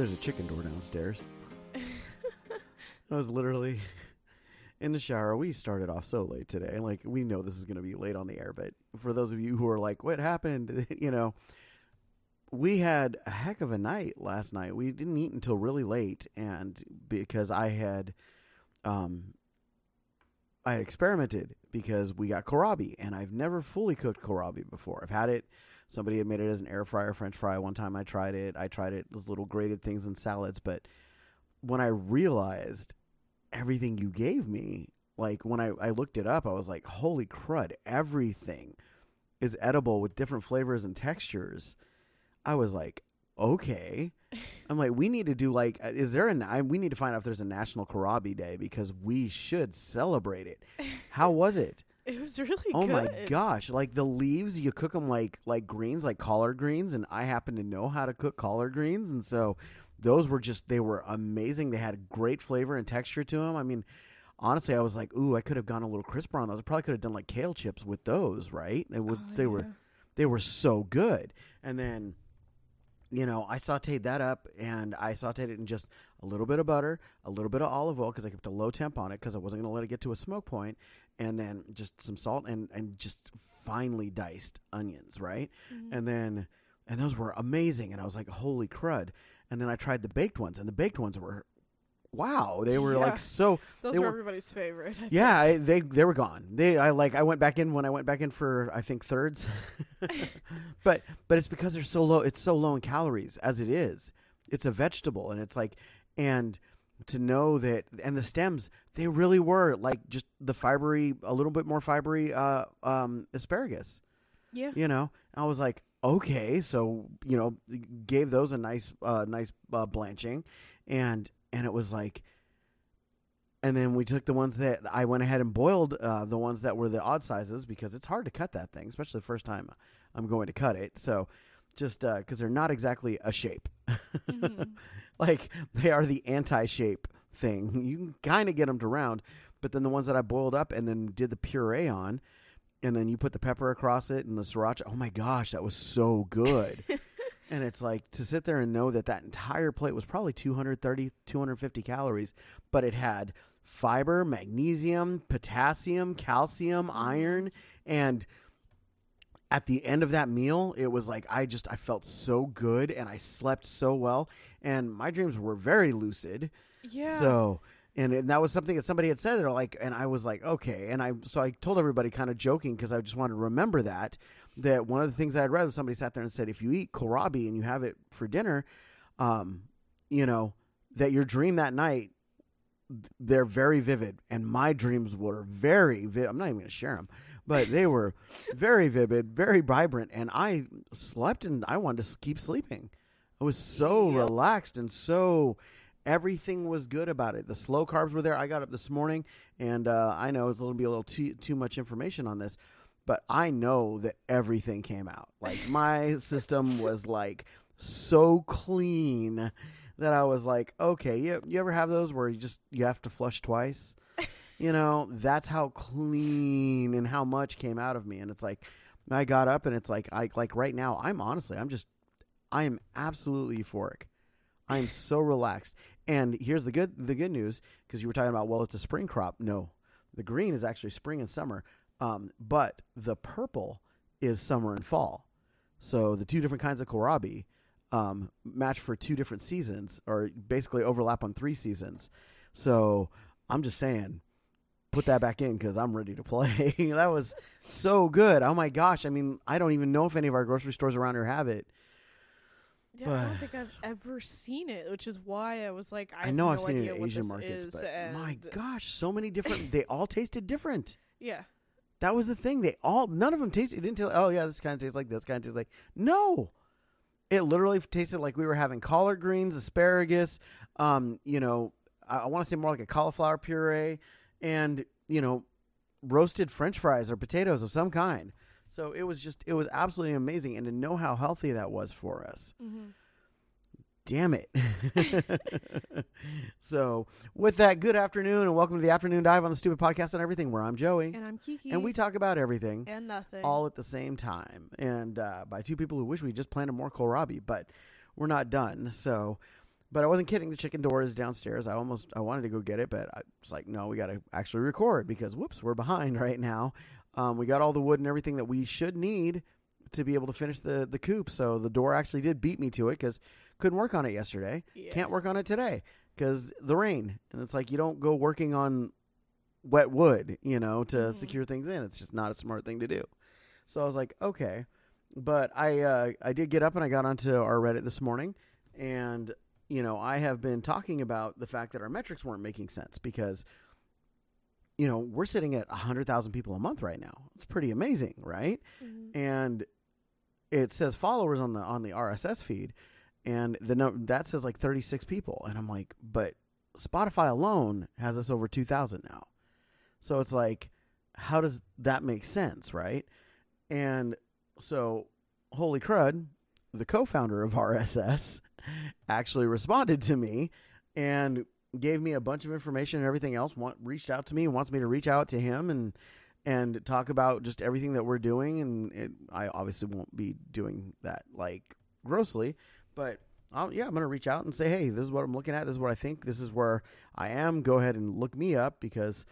there's a chicken door downstairs. I was literally in the shower. We started off so late today. Like we know this is going to be late on the air, but for those of you who are like, "What happened?" you know, we had a heck of a night last night. We didn't eat until really late, and because I had, um, I had experimented because we got kohlrabi, and I've never fully cooked kohlrabi before. I've had it. Somebody had made it as an air fryer French fry one time. I tried it. I tried it those little grated things in salads, but when I realized everything you gave me, like when I, I looked it up, I was like, holy crud, everything is edible with different flavors and textures. I was like, okay. I'm like, we need to do like, uh, is there an, we need to find out if there's a National Kohlrabi Day because we should celebrate it. How was it? It was really oh good. Oh good. my gosh! Like the leaves, you cook them like like greens, like collard greens, and I happen to know how to cook collard greens, and so those were just they were amazing. They had great flavor and texture to them. I mean, honestly, I was like, ooh, I could have gone a little crisper on those. I probably could have done like kale chips with those, right? It was Oh, they were they were so good. And then, you know, I sauteed that up and I sauteed it in just a little bit of butter, a little bit of olive oil because I kept a low temp on it because I wasn't going to let it get to a smoke point, and then just some salt and and just finely diced onions, right? Mm-hmm. And then and those were amazing, and I was like, holy crud! And then I tried the baked ones, and the baked ones were. Wow, they were Yeah. like so Those were were- everybody's favorite. I yeah, I, they they were gone. They I like I went back in when I went back in for I think thirds, but but it's because they're so low. It's so low in calories as it is. It's a vegetable, and it's like and to know that and the stems they really were like just the fibery a little bit more fibery uh um asparagus. Yeah. you know i was like okay so you know gave those a nice uh nice uh, blanching and and it was like and then we took the ones that i went ahead and boiled uh the ones that were the odd sizes because it's hard to cut that thing especially the first time i'm going to cut it so just uh because they're not exactly a shape Mhm. like they are the anti-shape thing. You can kind of get them to round, but then the ones that I boiled up and then did the puree on, and then you put the pepper across it and the sriracha. Oh my gosh, that was so good. and it's like to sit there and know that that entire plate was probably 230 250 calories, but it had fiber, magnesium, potassium, calcium, iron, mm-hmm. and at the end of that meal, it was like I just I felt so good and I slept so well and my dreams were very lucid. Yeah. So and, and that was something that somebody had said. They're like, and I was like, okay. And I so I told everybody, kind of joking, because I just wanted to remember that that one of the things I had read was somebody sat there and said, if you eat kohlrabi and you have it for dinner, um, you know, that your dream that night they're very vivid, and my dreams were very. Vi- I'm not even going to share them, but they were very vivid, very vibrant, and I slept and I wanted to keep sleeping. I was so Yep. relaxed and so everything was good about it. The slow carbs were there. I got up this morning, and uh, I know it's going to be a little too too much information on this, but I know that everything came out. Like my system was like so clean that I was like, okay, you, you ever have those where you just you have to flush twice? You know, that's how clean and how much came out of me. And it's like I got up and it's like I like right now I'm honestly I'm just I am absolutely euphoric. I am so relaxed. And here's the good the good news because you were talking about well it's a spring crop. No. The green is actually spring and summer. Um, but the purple is summer and fall. So the two different kinds of kohlrabi um, match for two different seasons, or basically overlap on three seasons. So I'm just saying, put that back in because I'm ready to play. that was so good. Oh my gosh! I mean, I don't even know if any of our grocery stores around here have it. Yeah, I don't think I've ever seen it, which is why I was like, I, I, know no I've seen it in Asian markets, is, but my gosh, so many different. they all tasted different. Yeah. That was the thing. They all none of them tasted. It didn't tell. Oh yeah, this kind of tastes like this. Kind of tastes like no. It literally tasted like we were having collard greens, asparagus. Um, you know, I, I want to say more like a cauliflower puree, and you know, roasted French fries or potatoes of some kind. So it was just, it was absolutely amazing, and to know how healthy that was for us Mm-hmm. damn it. so, with that, good afternoon and welcome to the afternoon dive on the stupid podcast on everything. Where I'm Joey, And I'm Kiki. and we talk about everything and nothing. all at the same time, and uh, by two people who wish we just planted more kohlrabi, but we're not done. So, But I wasn't kidding. The chicken door is downstairs. I almost I wanted to go get it, but I was like, no, we got to actually record because whoops, we're behind right now. Um, we got all the wood and everything that we should need to be able to finish the the coop. So the door actually did beat me to it because couldn't work on it yesterday. Yeah. Can't work on it today because the rain. And it's like you don't go working on wet wood, you know, to Mhm. secure things in. It's just not a smart thing to do. So I was like, okay. But I uh, I did get up and I got onto our Reddit this morning, and you know I have been talking about the fact that our metrics weren't making sense because you know we're sitting at hundred thousand people a month right now. It's pretty amazing, right? Mhm. and it says followers on the on the RSS feed, and the num- that says like 36 people, and I'm like, but Spotify alone has us over 2,000 now, so it's like, how does that make sense, right? And so, holy crud, the co-founder of RSS actually responded to me and gave me a bunch of information and everything else. Want, reached out to me and wants me to reach out to him and and talk about just everything that we're doing. And it, I obviously won't be doing that like grossly, but I'll, yeah, I'm going to reach out and say, hey, this is what I'm looking at. This is what I think. This is where I am. Go ahead and look me up because.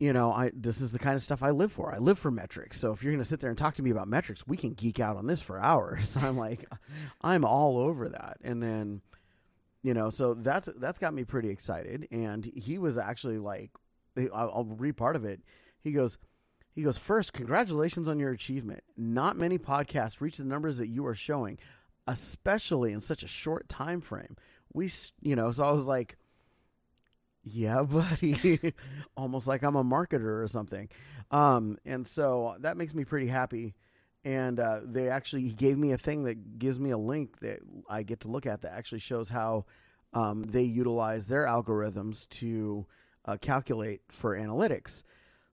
You know, I this is the kind of stuff I live for. I live for metrics. So if you're going to sit there and talk to me about metrics, we can geek out on this for hours. I'm like, I'm all over that. And then, you know, so that's that's got me pretty excited. And he was actually like, I'll, read part of it. He goes, he goes first. Congratulations on your achievement. Not many podcasts reach the numbers that you are showing, especially in such a short time frame. We, you know, so I was like, yeah, buddy, almost like I'm a marketer or something. Um, and so that makes me pretty happy. And uh, they actually he gave me a thing that gives me a link that I get to look at that actually shows how um, they utilize their algorithms to uh, calculate for analytics.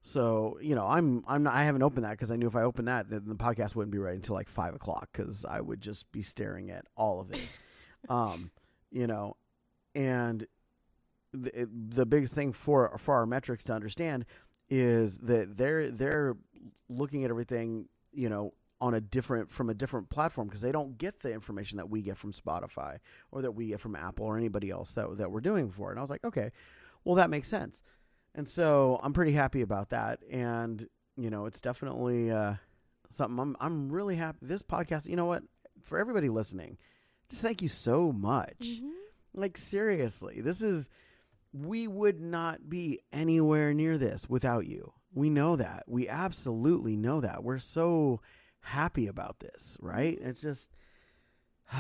So you know, I'm I'm not I haven't opened that because I knew if I opened that, then the podcast wouldn't be ready until like five o'clock because I would just be staring at all of it. um, you know, and the, the biggest thing for for our metrics to understand is that they're they're looking at everything you know on a different from a different platform because they don't get the information that we get from Spotify or that we get from Apple or anybody else that that we're doing for it. And I was like, okay, well that makes sense. And so I'm pretty happy about that. And you know, it's definitely uh, something I'm I'm really happy. This podcast, you know what, for everybody listening, just thank you so much. Mhm. Like seriously, this is we would not be anywhere near this without you. We know that. We absolutely know that. We're so happy about this, right? It's just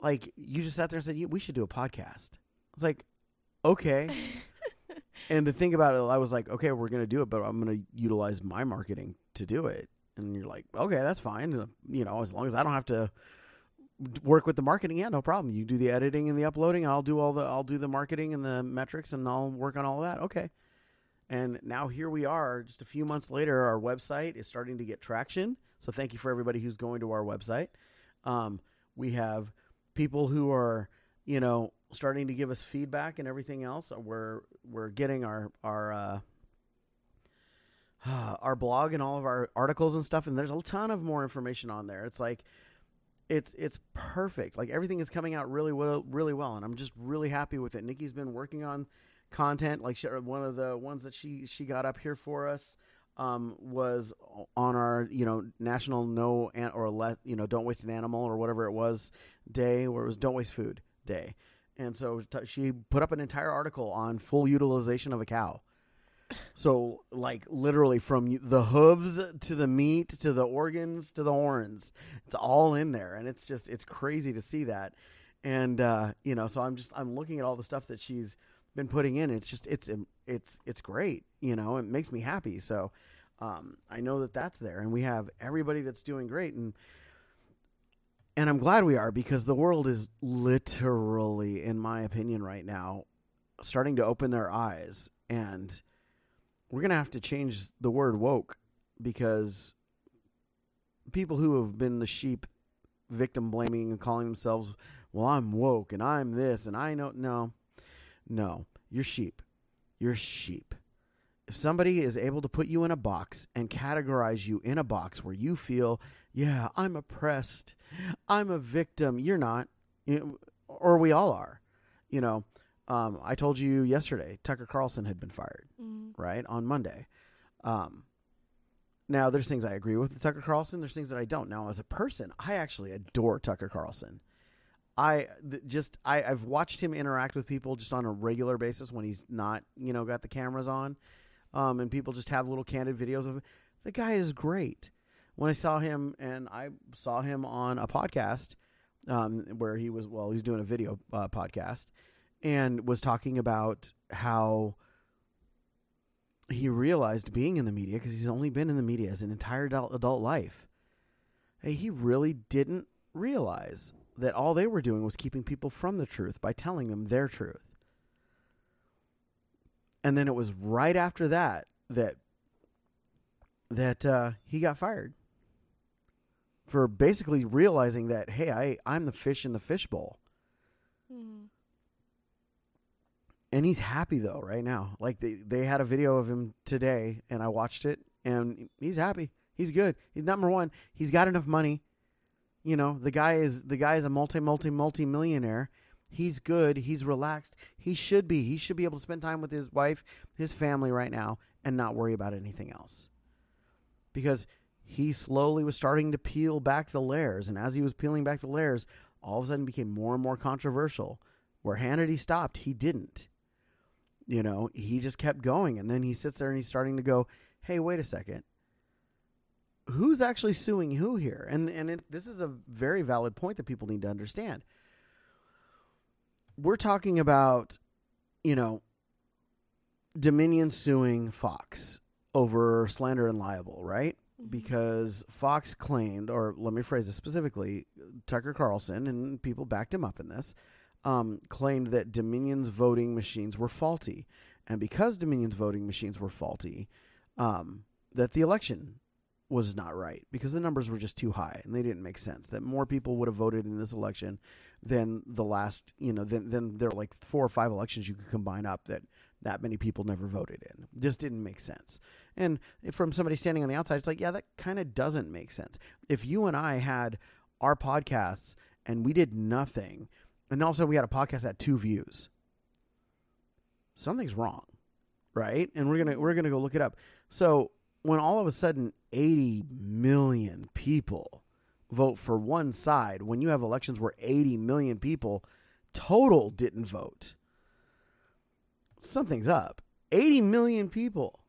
like you just sat there and said, "We should do a podcast." It's like, okay. and to think about it, I was like, "Okay, we're gonna do it, but I'm gonna utilize my marketing to do it." And you're like, "Okay, that's fine. You know, as long as I don't have to." Work with the marketing. Yeah no problem. You do the editing and the uploading. I'll do all the i'll do the marketing and the metrics and i'll work on all that. Okay. And now here we are just a few months later our website is starting to get traction. So thank you for everybody who's going to our website. Um, we have people who are you know starting to give us feedback and everything else. We're we're getting our our uh, our blog and all of our articles and stuff and there's a ton of more information on there. It's like it's it's perfect. Like everything is coming out really well, really well, and I'm just really happy with it. Nikki's been working on content. Like she, one of the ones that she she got up here for us um, was on our you know national no an, or let you know don't waste an animal or whatever it was day where it was don't waste food day, and so t- she put up an entire article on full utilization of a cow. So, like, literally from the hooves to the meat to the organs to the horns, it's all in there, and it's just it's crazy to see that. And uh, you know, so I'm just I'm looking at all the stuff that she's been putting in. It's just it's it's it's great. You know, it makes me happy. So um, I know that that's there, and we have everybody that's doing great, and and I'm glad we are because the world is literally, in my opinion, right now, starting to open their eyes and we're going to have to change the word woke because people who have been the sheep victim blaming and calling themselves well i'm woke and i'm this and i know no no you're sheep. You're sheep. If somebody is able to put you in a box and categorize you in a box where you feel yeah i'm oppressed. I'm a victim you're not you know, or we all are. You know, um, I told you yesterday Tucker Carlson had been fired, Mm. right on Monday. Um, now there's things I agree with Tucker Carlson. There's things that I don't. Now as a person, I actually adore Tucker Carlson. I th- just I, I've watched him interact with people just on a regular basis when he's not you know got the cameras on, um, and people just have little candid videos of him. The guy is great. When I saw him and I saw him on a podcast, um, where he was well, he was doing a video uh, podcast and was talking about how he realized being in the media because he's only been in the media his entire adult, adult life. He really didn't realize that all they were doing was keeping people from the truth by telling them their truth. And then it was right after that that that uh, he got fired for basically realizing that hey, I I'm the fish in the fishbowl. Mm. And he's happy though right now. Like they they had a video of him today and I watched it and he's happy. He's good. He's number 1. He's got enough money. You know, the guy is the guy is a multi multi multi millionaire. He's good. He's relaxed. He should be. He should be able to spend time with his wife, his family right now and not worry about anything else. Because he slowly was starting to peel back the layers and as he was peeling back the layers, all of a sudden became more and more controversial. Where Hannity stopped, he didn't. You know, he just kept going and then he sits there and he's starting to go, "Hey, wait a second who's actually suing who here? And and it, this is a very valid point that people need to understand. We're talking about, you know, Dominion suing Fox over slander and libel, right? Mm-hmm. Because Fox claimed, or let me phrase this specifically, Tucker Carlson and people backed him up in this, um, claimed that Dominion's voting machines were faulty, and because Dominion's voting machines were faulty, um, that the election was not right because the numbers were just too high and they didn't make sense. That more people would have voted in this election than the last, you know, than than there like four or five elections you could combine up that that many people never voted in. Just didn't make sense. And from somebody standing on the outside, it's like, yeah, that kind of doesn't make sense. If you and I had our podcasts and we did nothing, and all of a sudden we had a podcast at two views, something's wrong, right? And we're gonna we're gonna go look it up. So when all of a sudden 80 million people vote for one side, when you have elections where 80 million people total didn't vote, something's up. 80 million people.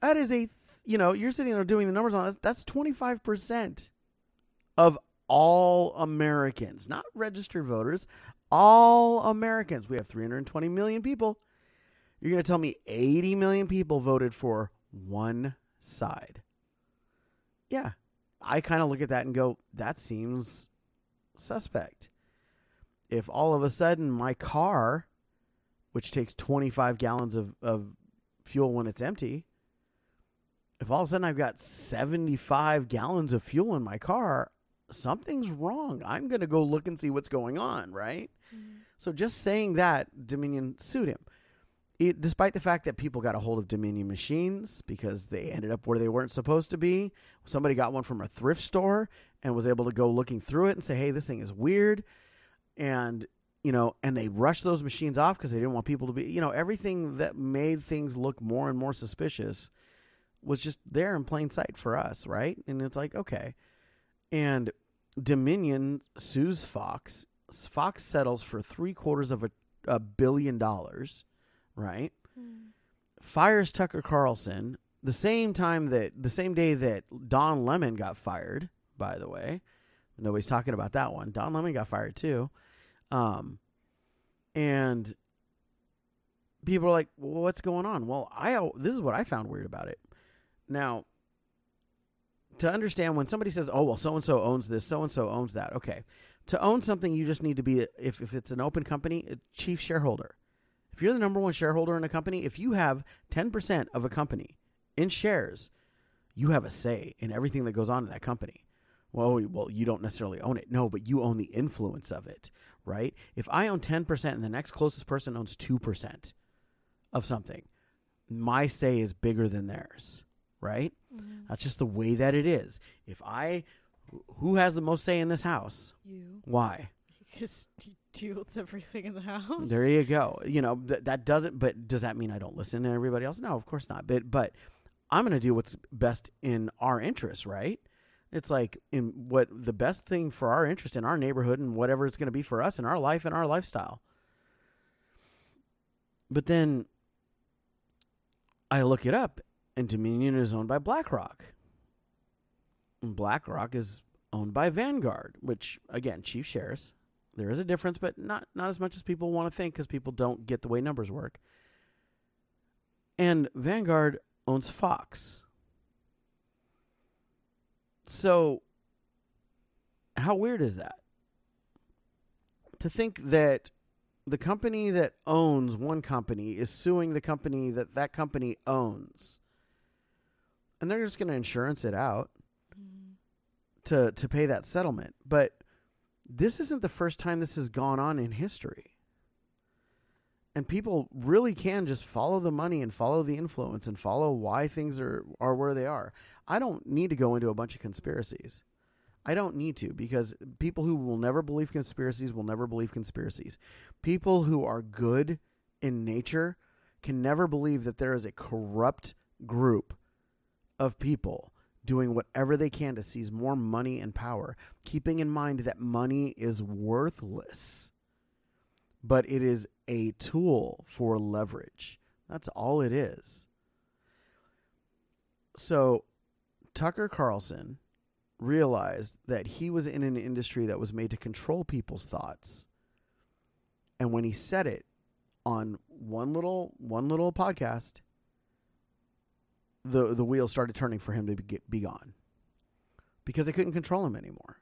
That is a, you know, you're sitting there doing the numbers on. That's 25% of all Americans, not registered voters, all Americans. We have 320 million people. You're going to tell me 80 million people voted for one side. Yeah. I kind of look at that and go, that seems suspect. If all of a sudden my car, which takes 25 gallons of, of fuel when it's empty, if all of a sudden I've got 75 gallons of fuel in my car, something's wrong. I'm going to go look and see what's going on, right? Mm-hmm. So just saying that, Dominion sued him. It, despite the fact that people got a hold of Dominion machines because they ended up where they weren't supposed to be, somebody got one from a thrift store and was able to go looking through it and say, "Hey, this thing is weird," and you know, and they rushed those machines off because they didn't want people to be, you know, everything that made things look more and more suspicious was just there in plain sight for us, right? And it's like, okay, and Dominion sues Fox. Fox settles for three quarters of a, a billion dollars right? Mm. Fires Tucker Carlson the same time that the same day that Don Lemon got fired. By the way, nobody's talking about that one. Don Lemon got fired too, um, and people are like, well, "What's going on?" Well, I this is what I found weird about it. Now, to understand when somebody says, "Oh, well, so and so owns this, so and so owns that," okay. To own something, you just need to be if if it's an open company, a chief shareholder. If you're the number one shareholder in a company, if you have 10% of a company in shares, you have a say in everything that goes on in that company. Well, oh, well, you don't necessarily own it. No, but you own the influence of it, right? If I own 10% and the next closest person owns 2% of something, my say is bigger than theirs, right? Mm-hmm. That's just the way that it is. If I who has the most say in this house? You. Why? Because you deal with everything in the house. There you go. You know th- that doesn't. But does that mean I don't listen to everybody else? No, of course not. But but I'm going to do what's best in our interest, right? It's like in what the best thing for our interest in our neighborhood and whatever it's going to be for us in our life and our lifestyle. But then I look it up, and Dominion is owned by BlackRock. And BlackRock is owned by Vanguard, which again, chief shares. There is a difference, but not not as much as people want to think because people don't get the way numbers work. And Vanguard owns Fox. So, how weird is that? To think that the company that owns one company is suing the company that that company owns. And they're just going to insurance it out mm-hmm. to to pay that settlement. But this isn't the first time this has gone on in history. And people really can just follow the money and follow the influence and follow why things are, are where they are. I don't need to go into a bunch of conspiracies. I don't need to because people who will never believe conspiracies will never believe conspiracies. People who are good in nature can never believe that there is a corrupt group of people doing whatever they can to seize more money and power, keeping in mind that money is worthless, but it is a tool for leverage. That's all it is. So, Tucker Carlson realized that he was in an industry that was made to control people's thoughts. And when he said it on one little one little podcast, the the wheels started turning for him to be, be gone because they couldn't control him anymore.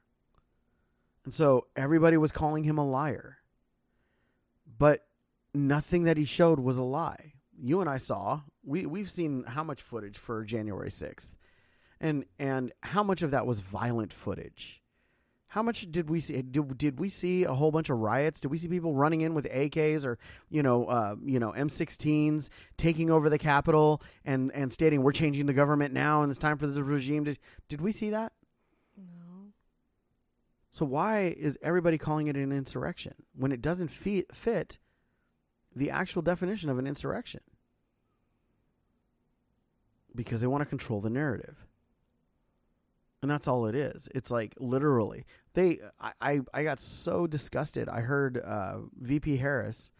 And so everybody was calling him a liar. But nothing that he showed was a lie. You and I saw, we we've seen how much footage for January 6th. And and how much of that was violent footage? How much did we see? Did, did we see a whole bunch of riots? Did we see people running in with AKs or you know uh, you know M16s taking over the Capitol and and stating we're changing the government now and it's time for this regime to? Did we see that? No. So why is everybody calling it an insurrection when it doesn't fit, fit the actual definition of an insurrection? Because they want to control the narrative. And that's all it is. It's like literally they. I I, I got so disgusted. I heard uh, VP Harris.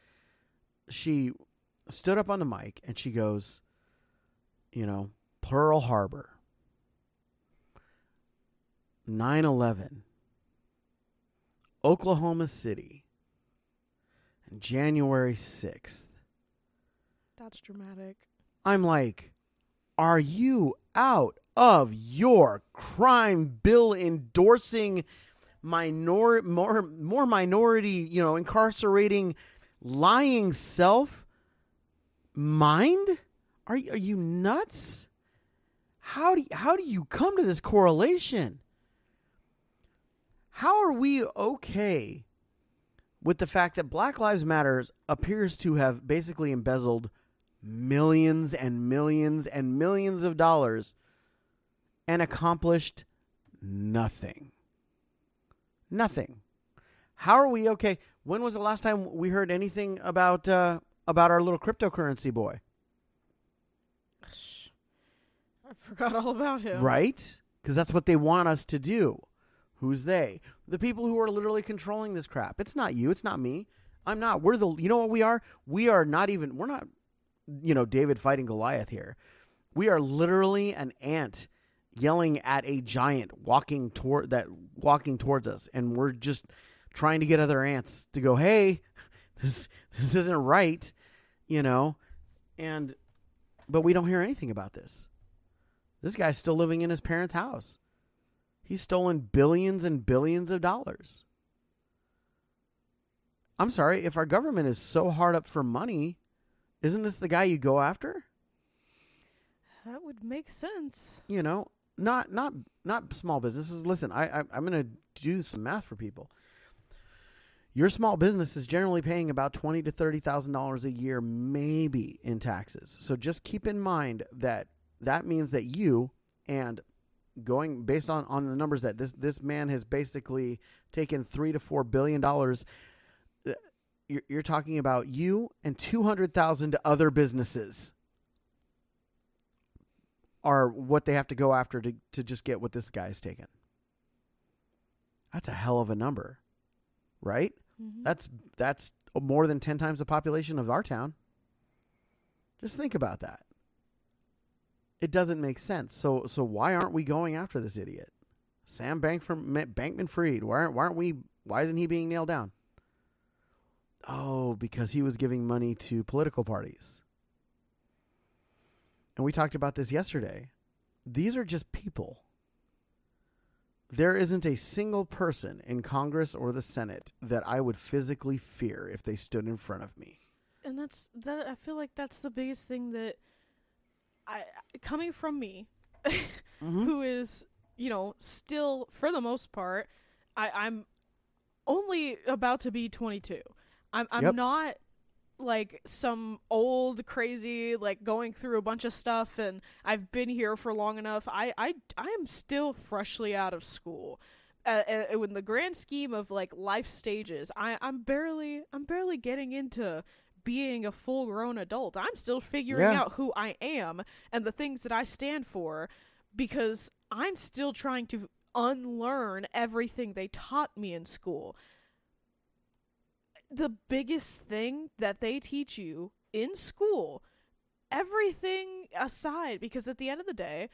She stood up on the mic and she goes, you know, Pearl Harbor, 9 11, Oklahoma City, and January 6th. That's dramatic. I'm like, are you out of your crime bill endorsing minor more more minority, you know, incarcerating lying self mind? Are you, are you nuts? How do you, how do you come to this correlation? How are we okay with the fact that Black Lives Matters appears to have basically embezzled millions and millions and millions of dollars and accomplished nothing. Nothing. How are we okay? When was the last time we heard anything about uh, about our little cryptocurrency boy? I forgot all about him. Right? Because that's what they want us to do. Who's they? The people who are literally controlling this crap. It's not you. It's not me. I'm not. We're the. You know what we are? We are not even. We're not. You know, David fighting Goliath here. We are literally an ant yelling at a giant walking toward that walking towards us, and we're just trying to get other ants to go. Hey, this this isn't right. You know, and but we don't hear anything about this. This guy's still living in his parents' house. He's stolen billions and billions of dollars. I'm sorry, if our government is so hard up for money, isn't this the guy you go after? That would make sense. You know, not not not small businesses. Listen, I, I I'm going to do some math for people. Your small business is generally paying about twenty to thirty thousand dollars a year, maybe in taxes. So just keep in mind that that means that you and going based on, on the numbers that this this man has basically taken three to four billion dollars uh, you're, you're talking about you and 200,000 other businesses are what they have to go after to, to just get what this guy's taken. That's a hell of a number, right? Mhm. That's that's more than 10 times the population of our town. Just think about that. It doesn't make sense. So so why aren't we going after this idiot? Sam Bankman Bankman Fried. Why aren't why aren't we why isn't he being nailed down? Oh, because he was giving money to political parties. And we talked about this yesterday. These are just people. There isn't a single person in Congress or the Senate that I would physically fear if they stood in front of me. and that's that. I feel like that's the biggest thing that I coming from me, Mhm. who is you know still for the most part, I I'm only about to be 22. I'm I'm Yep. not like some old crazy like going through a bunch of stuff and I've been here for long enough. I I I am still freshly out of school. Uh, uh, in the grand scheme of like life stages, I I'm barely I'm barely getting into being a full grown adult. I'm still figuring Yeah. out who I am and the things that I stand for because I'm still trying to unlearn everything they taught me in school. The biggest thing that they teach you in school, everything aside, because at the end of the day,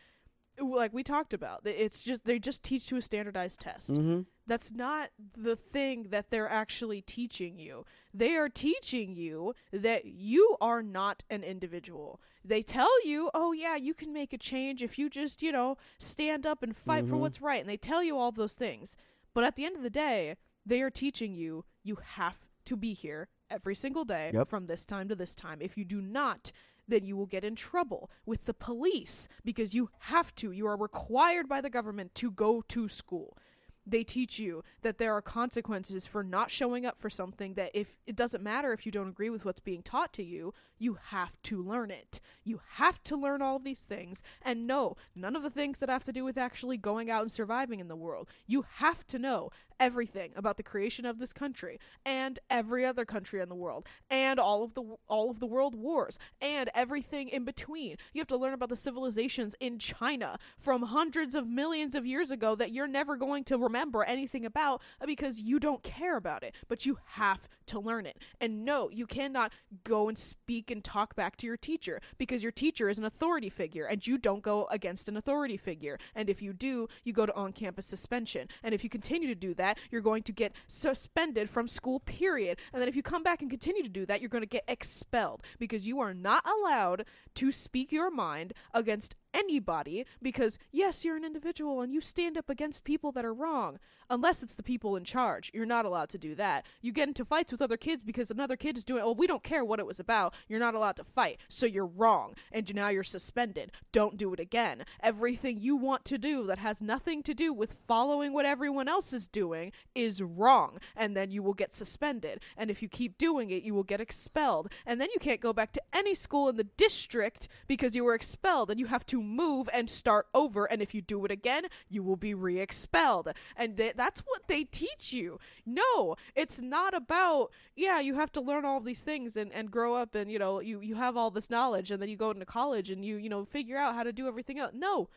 like we talked about, it's just they just teach to a standardized test. Mhm. That's not the thing that they're actually teaching you. They are teaching you that you are not an individual. They tell you, oh, yeah, you can make a change if you just, you know, stand up and fight for Mhm. what's right. And they tell you all those things. But at the end of the day, they are teaching you you have to be here every single day Yep. from this time to this time. If you do not, then you will get in trouble with the police because you have to. You are required by the government to go to school. They teach you that there are consequences for not showing up for something that if it doesn't matter if you don't agree with what's being taught to you, you have to learn it. You have to learn all of these things. And no, none of the things that have to do with actually going out and surviving in the world. You have to know everything about the creation of this country and every other country in the world and all of the all of the world wars and everything in between. You have to learn about the civilizations in China from hundreds of millions of years ago that you're never going to remember anything about because you don't care about it, but you have to learn it. And no, you cannot go and speak and talk back to your teacher because your teacher is an authority figure and you don't go against an authority figure. And if you do, you go to on campus suspension. And if you continue to do that, you're going to get suspended from school, period. And then if you come back and continue to do that, you're going to get expelled because you are not allowed to speak your mind against anybody because yes you're an individual and you stand up against people that are wrong unless it's the people in charge. You're not allowed to do that. You get into fights with other kids because another kid is doing well we don't care what it was about. You're not allowed to fight. So you're wrong. And now you're suspended. Don't do it again. Everything you want to do that has nothing to do with following what everyone else is doing is wrong. And then you will get suspended. And if you keep doing it you will get expelled. And then you can't go back to any school in the district because you were expelled and you have to move and start over and if you do it again you will be re-expelled and th- that's what they teach you no it's not about yeah you have to learn all of these things and, and grow up and you know you, you have all this knowledge and then you go into college and you you know figure out how to do everything else no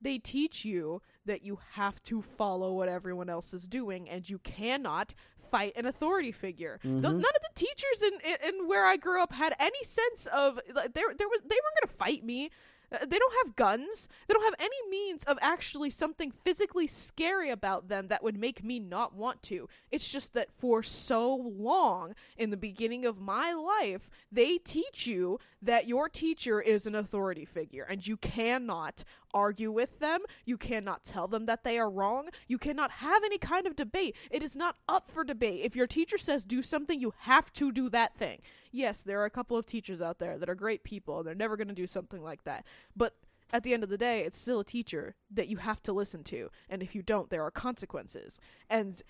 they teach you that you have to follow what everyone else is doing and you cannot fight an authority figure. Mhm. none of the teachers in, in in where I grew up had any sense of like, there there was they weren't going to fight me. Uh, They don't have guns. They don't have any means of actually something physically scary about them that would make me not want to. It's just that for so long in the beginning of my life, they teach you that your teacher is an authority figure and you cannot argue with them. You cannot tell them that they are wrong. You cannot have any kind of debate. It is not up for debate. If your teacher says do something, you have to do that thing. Yes, there are a couple of teachers out there that are great people and they're never going to do something like that. But at the end of the day, it's still a teacher that you have to listen to. And if you don't, there are consequences. And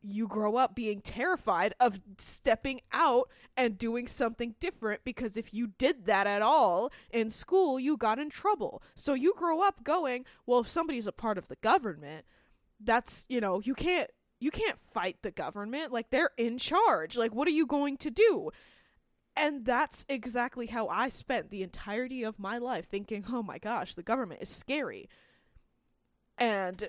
you grow up being terrified of stepping out and doing something different because if you did that at all in school, you got in trouble. So you grow up going, well, if somebody's a part of the government, that's, you know, you can't You can't fight the government. Like they're in charge. Like what are you going to do? And that's exactly how I spent the entirety of my life thinking, "Oh my gosh, the government is scary." And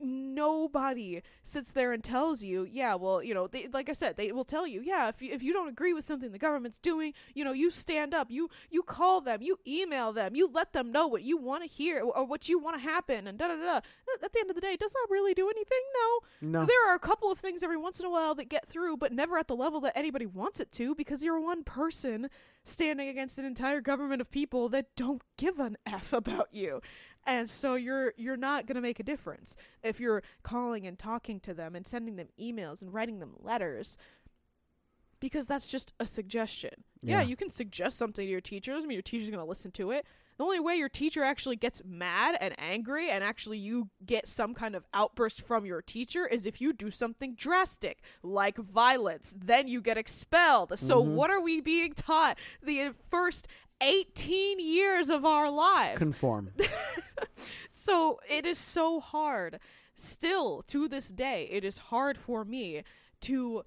nobody sits there and tells you, yeah, well, you know, they, like I said, they will tell you, yeah, if you, if you don't agree with something the government's doing, you know, you stand up, you you call them, you email them, you let them know what you want to hear or what you want to happen, and da da da. At the end of the day, does that really do anything? No. No. There are a couple of things every once in a while that get through, but never at the level that anybody wants it to, because you're one person standing against an entire government of people that don't give an f about you and so you're you're not going to make a difference if you're calling and talking to them and sending them emails and writing them letters because that's just a suggestion. Yeah, Yeah. you can suggest something to your teacher. Doesn't mean your teacher's going to listen to it. The only way your teacher actually gets mad and angry and actually you get some kind of outburst from your teacher is if you do something drastic, like violence. Then you get expelled. So, Mhm. what are we being taught the first 18 years of our lives? Conform. So it is so hard. Still, to this day, it is hard for me to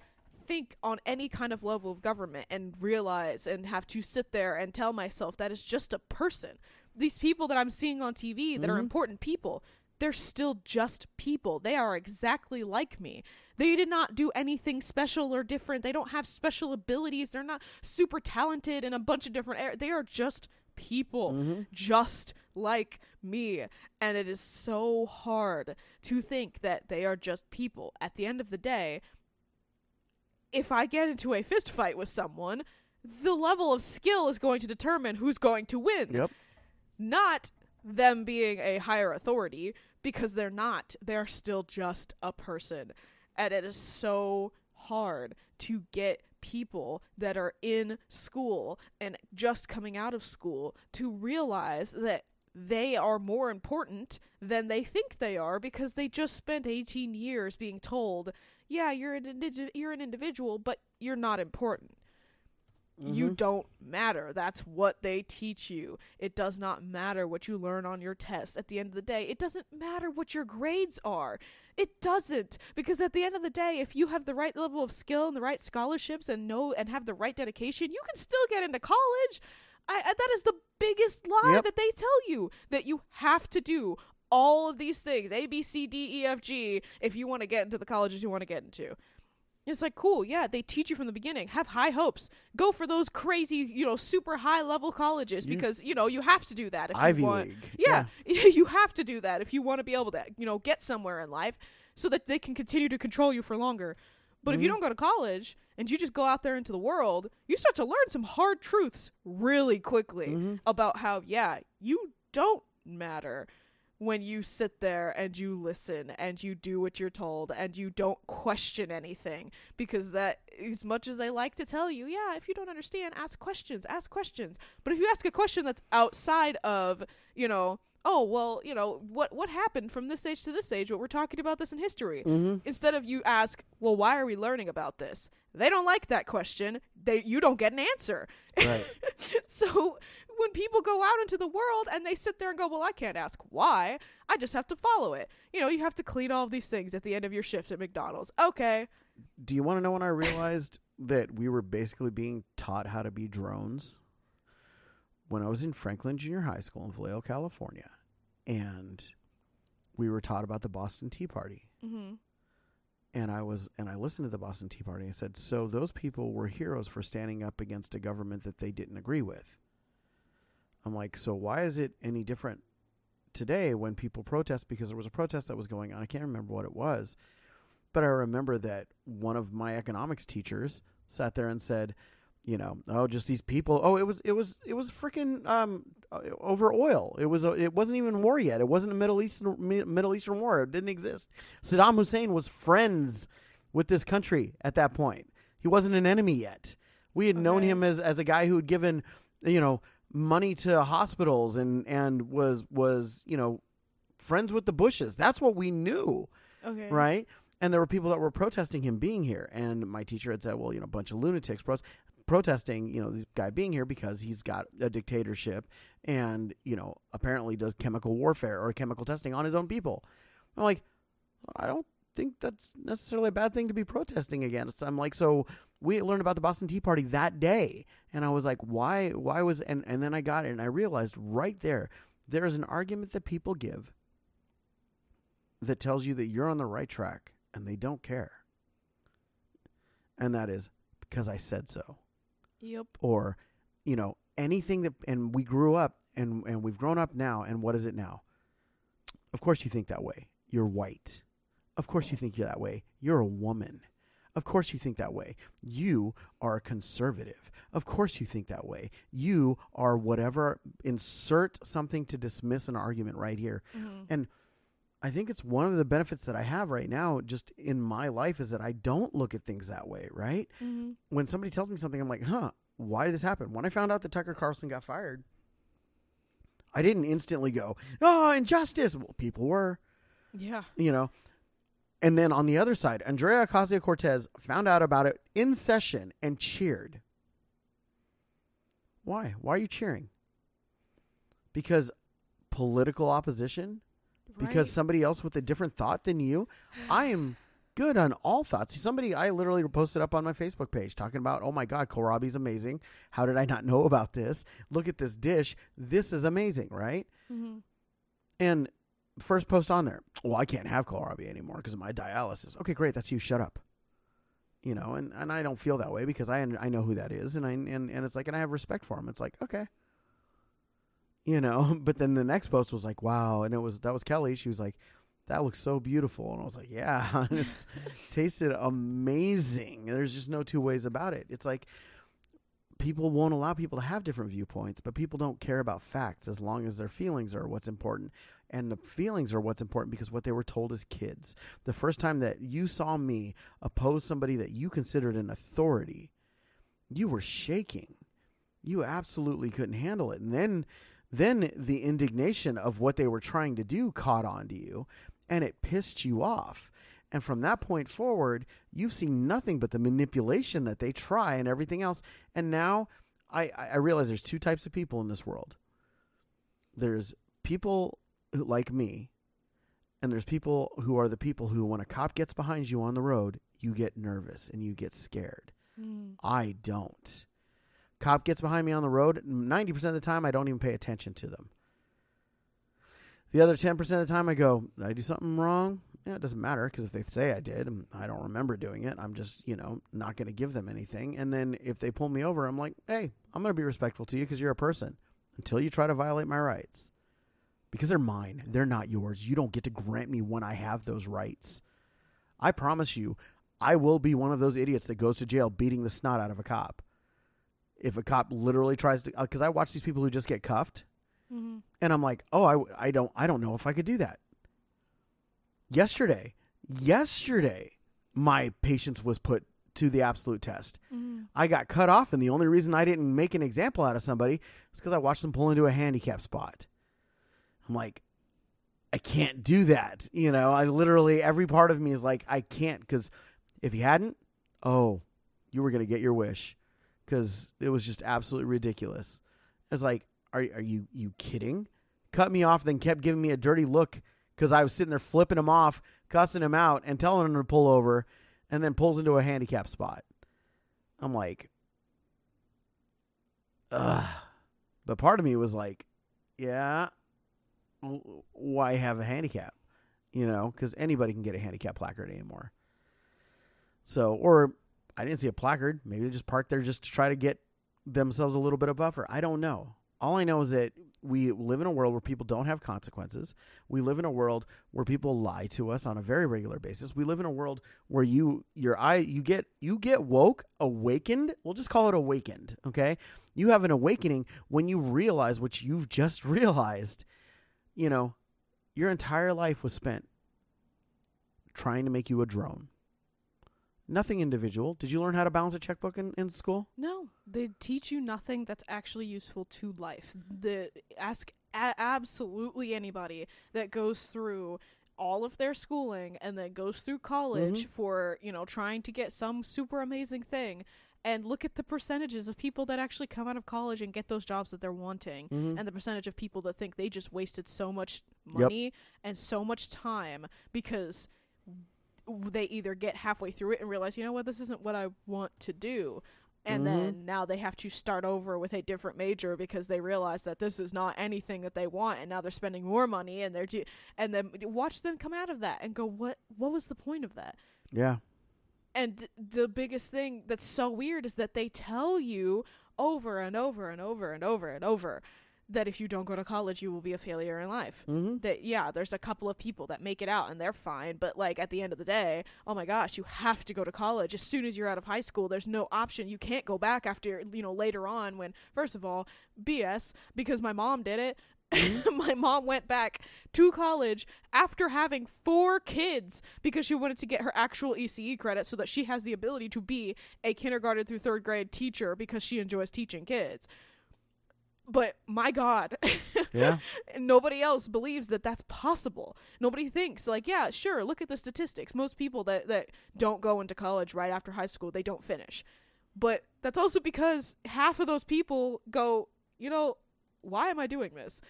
think on any kind of level of government and realize and have to sit there and tell myself that is just a person. These people that I'm seeing on TV that are Mhm. important people, they're still just people. They are exactly like me. They did not do anything special or different. They don't have special abilities. They're not super talented in a bunch of different areas. They are just people Mhm. just like me. And it is so hard to think that they are just people. At the end of the day, if I get into a fist fight with someone, the level of skill is going to determine who's going to win. Yep. Not them being a higher authority, because they're not. They're still just a person. And it is so hard to get people that are in school and just coming out of school to realize that they are more important than they think they are because they just spent 18 years being told, yeah, you're an indi- you're an individual, but you're not important. You Mhm. don't matter. That's what they teach you. It does not matter what you learn on your test. At the end of the day, it doesn't matter what your grades are. It doesn't because at the end of the day, if you have the right level of skill and the right scholarships and know and have the right dedication, you can still get into college. I, I that is the biggest lie Yep. that they tell you that you have to do all of these things A B C D E F G if you want to get into the colleges you want to get into. It's like cool, yeah. They teach you from the beginning. Have high hopes. Go for those crazy, you know, super high level colleges You- because you know you have to do that if Ivy you want. League. Yeah, you have to do that if you want to be able to, you know, get somewhere in life so that they can continue to control you for longer. But if you Mhm. don't go to college and you just go out there into the world, you start to learn some hard truths really quickly Mhm. about how, yeah, you don't matter when you sit there and you listen and you do what you're told and you don't question anything because that as much as I like to tell you, yeah, if you don't understand, ask questions, ask questions. But if you ask a question that's outside of, you know, oh, well, you know, what what happened from this age to this age, what we're talking about this in history. Mhm. Instead of you ask, well, why are we learning about this? They don't like that question. They you don't get an answer. Right. So when people go out into the world and they sit there and go, Well, I can't ask why. I just have to follow it. You know, you have to clean all of these things at the end of your shift at McDonald's. Okay. Do you want to know when I realized that we were basically being taught how to be drones? When I was in Franklin Junior High School in Vallejo, California, and we were taught about the Boston Tea Party. Mm-hmm. And I was and I listened to the Boston Tea Party and I said, "So those people were heroes for standing up against a government that they didn't agree with." I'm like, "So why is it any different today when people protest because there was a protest that was going on? I can't remember what it was, but I remember that one of my economics teachers sat there and said, you know, oh, just these people. Oh, it was it was it was freaking um uh, over oil. It was a, it wasn't even war yet. It wasn't a Middle Eastern Middle Eastern war. It didn't exist. Saddam Hussein was friends with this country at that point. He wasn't an enemy yet. We had known him as as a guy who had given, you know, money to hospitals and and was was you know friends with the Bushes. That's what we knew Okay. right? And there were people that were protesting him being here. And my teacher had said, well, you know, a bunch of lunatics pro- protesting, you know, this guy being here because he's got a dictatorship and, you know, apparently does chemical warfare or chemical testing on his own people. I'm like, I don't think that's necessarily a bad thing to be protesting against. I'm like, so we learned about the Boston Tea Party that day, and I was like, why? Why was? And and then I got it, and I realized right there, there is an argument that people give that tells you that you're on the right track, and they don't care. And that is because I said so Yep. or you know anything that and we grew up and and we've grown up now and what is it now of course you think that way you're white of course you think you're that way you're a woman of course you think that way you are a conservative of course you think that way you are whatever insert something to dismiss an argument right here Mhm. and I think it's one of the benefits that I have right now, just in my life, is that I don't look at things that way, right? Mhm. When somebody tells me something, I'm like, huh, why did this happen? When I found out that Tucker Carlson got fired, I didn't instantly go, oh, injustice. Well, people were, Yeah. you know. And then on the other side, Andrea Ocasio Cortez found out about it in session and cheered. Why? Why are you cheering? Because political opposition? because somebody else with a different thought than you. I am good on all thoughts. Somebody I literally posted up on my Facebook page talking about, oh my God, kohlrabi's amazing. How did I not know about this? Look at this dish. This is amazing, right? Mhm. And first post on there, well, I can't have kohlrabi anymore because of my dialysis. Okay, great. That's you. Shut up. You know, and, and I don't feel that way because I I know who that is, and I and, and it's like, and I have respect for him. It's like, okay, you know. But then the next post was like, wow, and it was that was Kelly. She was like, that looks so beautiful, and I was like, yeah, it's tasted amazing. There's just no two ways about it. It's like people won't allow people to have different viewpoints, but people don't care about facts as long as their feelings are what's important. And the feelings are what's important because what they were told as kids. The first time that you saw me oppose somebody that you considered an authority, you were shaking. You absolutely couldn't handle it. And then then the indignation of what they were trying to do caught on to you and it pissed you off. And from that point forward, you've seen nothing but the manipulation that they try and everything else. And now I, I realize there's two types of people in this world. There's people who, like me, and there's people who are the people who, when a cop gets behind you on the road, you get nervous and you get scared. Mm. I don't. Cop gets behind me on the road, 90% of the time, I don't even pay attention to them. The other 10% of the time, I go, Did I do something wrong? Yeah, it doesn't matter because if they say I did, I don't remember doing it, I'm just, you know, not going to give them anything. And then if they pull me over, I'm like, hey, I'm going to be respectful to you because you're a person until you try to violate my rights. Because they're mine, they're not yours. You don't get to grant me when I have those rights. I promise you, I will be one of those idiots that goes to jail beating the snot out of a cop. If a cop literally tries to, because I watch these people who just get cuffed, Mhm. and I'm like, oh, I, I don't, I don't know if I could do that. Yesterday, yesterday, my patience was put to the absolute test. Mhm. I got cut off, and the only reason I didn't make an example out of somebody is because I watched them pull into a handicap spot. I'm like, I can't do that. You know, I literally, every part of me is like, I can't, because if you hadn't, oh, you were going to get your wish because it was just absolutely ridiculous. It's like, are, are you, you kidding? Cut me off, then kept giving me a dirty look because I was sitting there flipping him off, cussing him out, and telling him to pull over, and then pulls into a handicap spot. I'm like, ugh. But part of me was like, yeah, why have a handicap? You know, because anybody can get a handicap placard anymore. So, or I didn't see a placard. Maybe they just parked there just to try to get themselves a little bit of buffer. I don't know. All I know is that we live in a world where people don't have consequences. We live in a world where people lie to us on a very regular basis. We live in a world where you your eye you get you get woke, awakened. We'll just call it awakened, okay? You have an awakening when you realize what you've just realized. You know, your entire life was spent trying to make you a drone. Nothing individual. Did you learn how to balance a checkbook in, in school? No, they teach you nothing that's actually useful to life. The ask a- absolutely anybody that goes through all of their schooling and then goes through college Mhm. for, you know, trying to get some super amazing thing and look at the percentages of people that actually come out of college and get those jobs that they're wanting Mhm. and the percentage of people that think they just wasted so much Yep. money and so much time because they either get halfway through it and realize, you know what, this isn't what I want to do. And Mhm. then now they have to start over with a different major because they realize that this is not anything that they want, and now they're spending more money, and they're do- and then watch them come out of that and go, what what was the point of that? Yeah. And th- the biggest thing that's so weird is that they tell you over and over and over and over and over that if you don't go to college, you will be a failure in life. Mm-hmm. That yeah, there's a couple of people that make it out and they're fine, but like at the end of the day, oh my gosh, you have to go to college as soon as you're out of high school. There's no option. You can't go back after you know later on when first of all, BS because my mom did it. my mom went back to college after having four kids because she wanted to get her actual ECE credit so that she has the ability to be a kindergarten through third grade teacher because she enjoys teaching kids. But my God, Yeah. nobody else believes that that's possible. Nobody thinks like, yeah, sure, look at the statistics. Most people that that don't go into college right after high school, they don't finish. But that's also because half of those people go, you know, why am I doing this?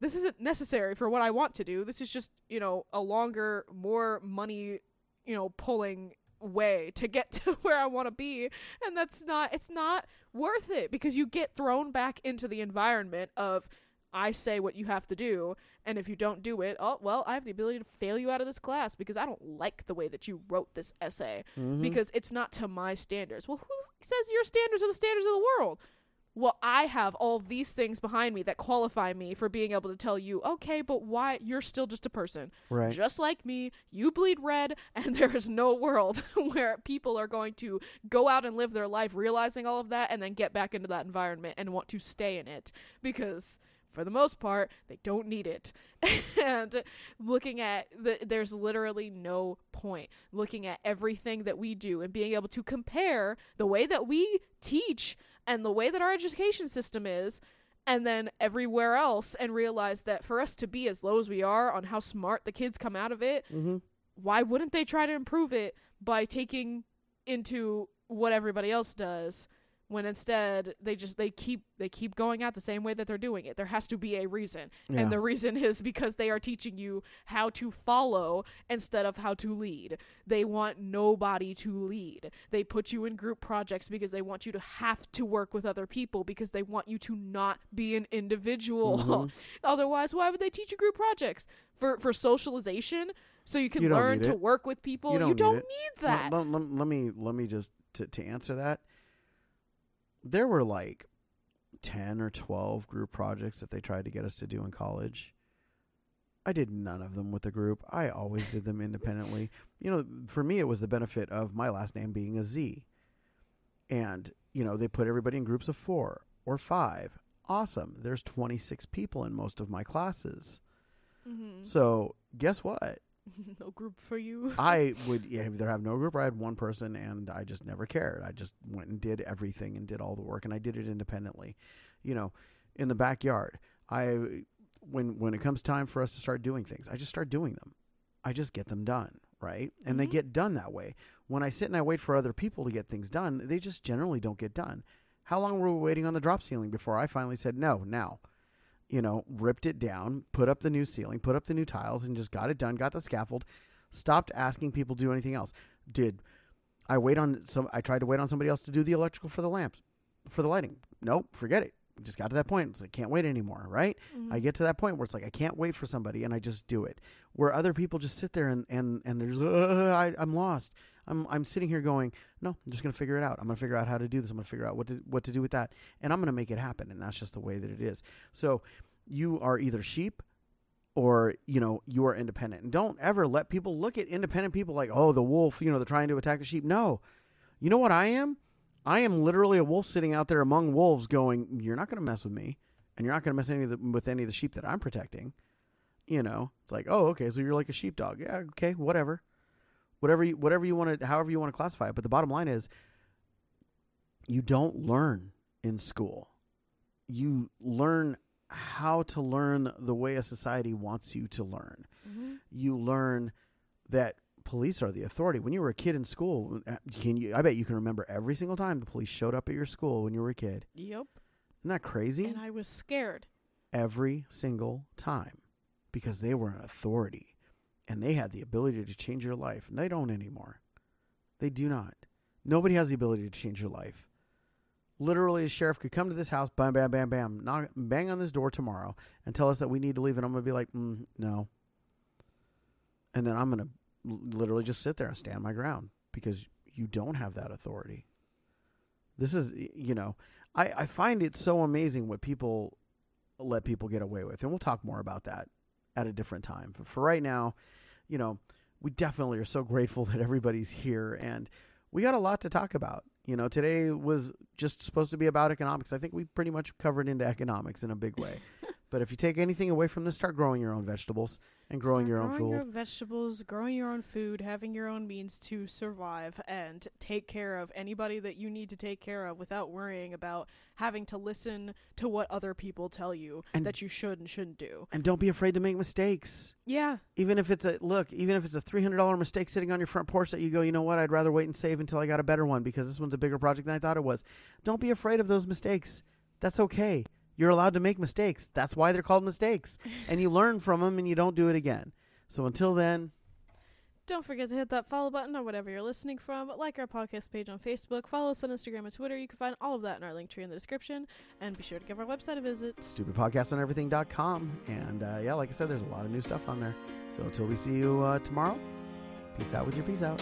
This isn't necessary for what I want to do. This is just, you know, a longer, more money, you know, pulling way to get to where I want to be. And that's not it's not worth it because you get thrown back into the environment of I say what you have to do, and if you don't do it, oh well, I have the ability to fail you out of this class because I don't like the way that you wrote this essay Mhm. because it's not to my standards. Well, who says your standards are the standards of the world? Well, I have all these things behind me that qualify me for being able to tell you, okay, but why you're still just a person, right. just like me. You bleed red, and there is no world where people are going to go out and live their life realizing all of that and then get back into that environment and want to stay in it because for the most part they don't need it and looking at the there's literally no point looking at everything that we do and being able to compare the way that we teach and the way that our education system is and then everywhere else and realize that for us to be as low as we are on how smart the kids come out of it Mm-hmm. why wouldn't they try to improve it by taking into what everybody else does when instead they just they keep they keep going out the same way that they're doing it. There has to be a reason. Yeah. and the reason is because they are teaching you how to follow instead of how to lead. They want nobody to lead. They put you in group projects because they want you to have to work with other people because they want you to not be an individual. Mhm. otherwise why would they teach you group projects? For for socialization? So you can You learn to work with people? You you don't don't, need need, that. Let, let- let me let me just to, to answer that. There were like ten or twelve group projects that they tried to get us to do in college. I did none of them with the group. I always did them independently. You know, for me, it was the benefit of my last name being a Z, and you know they put everybody in groups of four or five. Awesome. There's 26 people in most of my classes. Mhm. So guess what? no group for you I would either have no group or I had one person and I just never cared. I just went and did everything and did all the work and I did it independently. You know, in the backyard. I when when it comes time for us to start doing things, I just start doing them. I just get them done, right? And they Mhm. get done that way. When I sit and I wait for other people to get things done, they just generally don't get done. How long were we waiting on the drop ceiling before I finally said no, now? You know, ripped it down, put up the new ceiling, put up the new tiles, and just got it done, got the scaffold, stopped asking people to do anything else. Did I wait on some I tried to wait on somebody else to do the electrical for the lamps for the lighting. Nope, forget it. Just got to that point. It's like can't wait anymore, right? Mhm. I get to that point where it's like I can't wait for somebody and I just do it. Where other people just sit there and and and there's uh, I, I'm lost. I'm I'm sitting here going, no, I'm just gonna figure it out. I'm gonna figure out how to do this. I'm gonna figure out what to what to do with that, and I'm gonna make it happen. And that's just the way that it is. So you are either sheep or you know you are independent and don't ever let people look at independent people like oh the wolf you know they're trying to attack the sheep no you know what i am i am literally a wolf sitting out there among wolves going you're not going to mess with me and you're not going to mess any the, with any of the sheep that i'm protecting you know it's like oh okay so you're like a sheepdog yeah okay whatever whatever you whatever you want to however you want to classify it but the bottom line is you don't learn in school you learn how to learn the way a society wants you to learn Mhm. you learn that police are the authority when you were a kid in school can you i bet you can remember every single time the police showed up at your school when you were a kid Yep. isn't that crazy And I was scared. every single time because they were an authority and they had the ability to change your life. And they don't anymore. They do not. Nobody has the ability to change your life. Literally, a sheriff could come to this house, bam, bam, bam, bam, knock, bang on this door tomorrow, and tell us that we need to leave, and I'm going to be like, mm, no. And then I'm going to literally just sit there and stand my ground because you don't have that authority. This is, you know, I, I find it so amazing what people let people get away with. And we'll talk more about that at a different time. But for right now, you know, we definitely are so grateful that everybody's here and we got a lot to talk about. You know, today was just supposed to be about economics. I think we pretty much covered into economics in a big way. But if you take anything away from this, start growing your own vegetables and growing Start your own growing food. your vegetables, growing your own food, having your own means to survive, and take care of anybody that you need to take care of without worrying about having to listen to what other people tell you And- that you should and shouldn't do. and don't be afraid to make mistakes. Yeah, Even if it's a look, even if it's a three hundred dollar mistake sitting on your front porch that you go, you know what, I'd rather wait and save until I got a better one because this one's a bigger project than I thought it was. Don't be afraid of those mistakes. That's okay. You're allowed to make mistakes. That's why they're called mistakes. and you learn from them and you don't do it again. So until then, Don't forget to hit that follow button or whatever you're listening from. Like our podcast page on Facebook. Follow us on Instagram and Twitter. You can find all of that in our link tree in the description. And be sure to give our website a visit. stupidpodcastoneverything.com. And uh, yeah, like I said, there's a lot of new stuff on there. So until we see you uh, tomorrow, peace out with your peace out.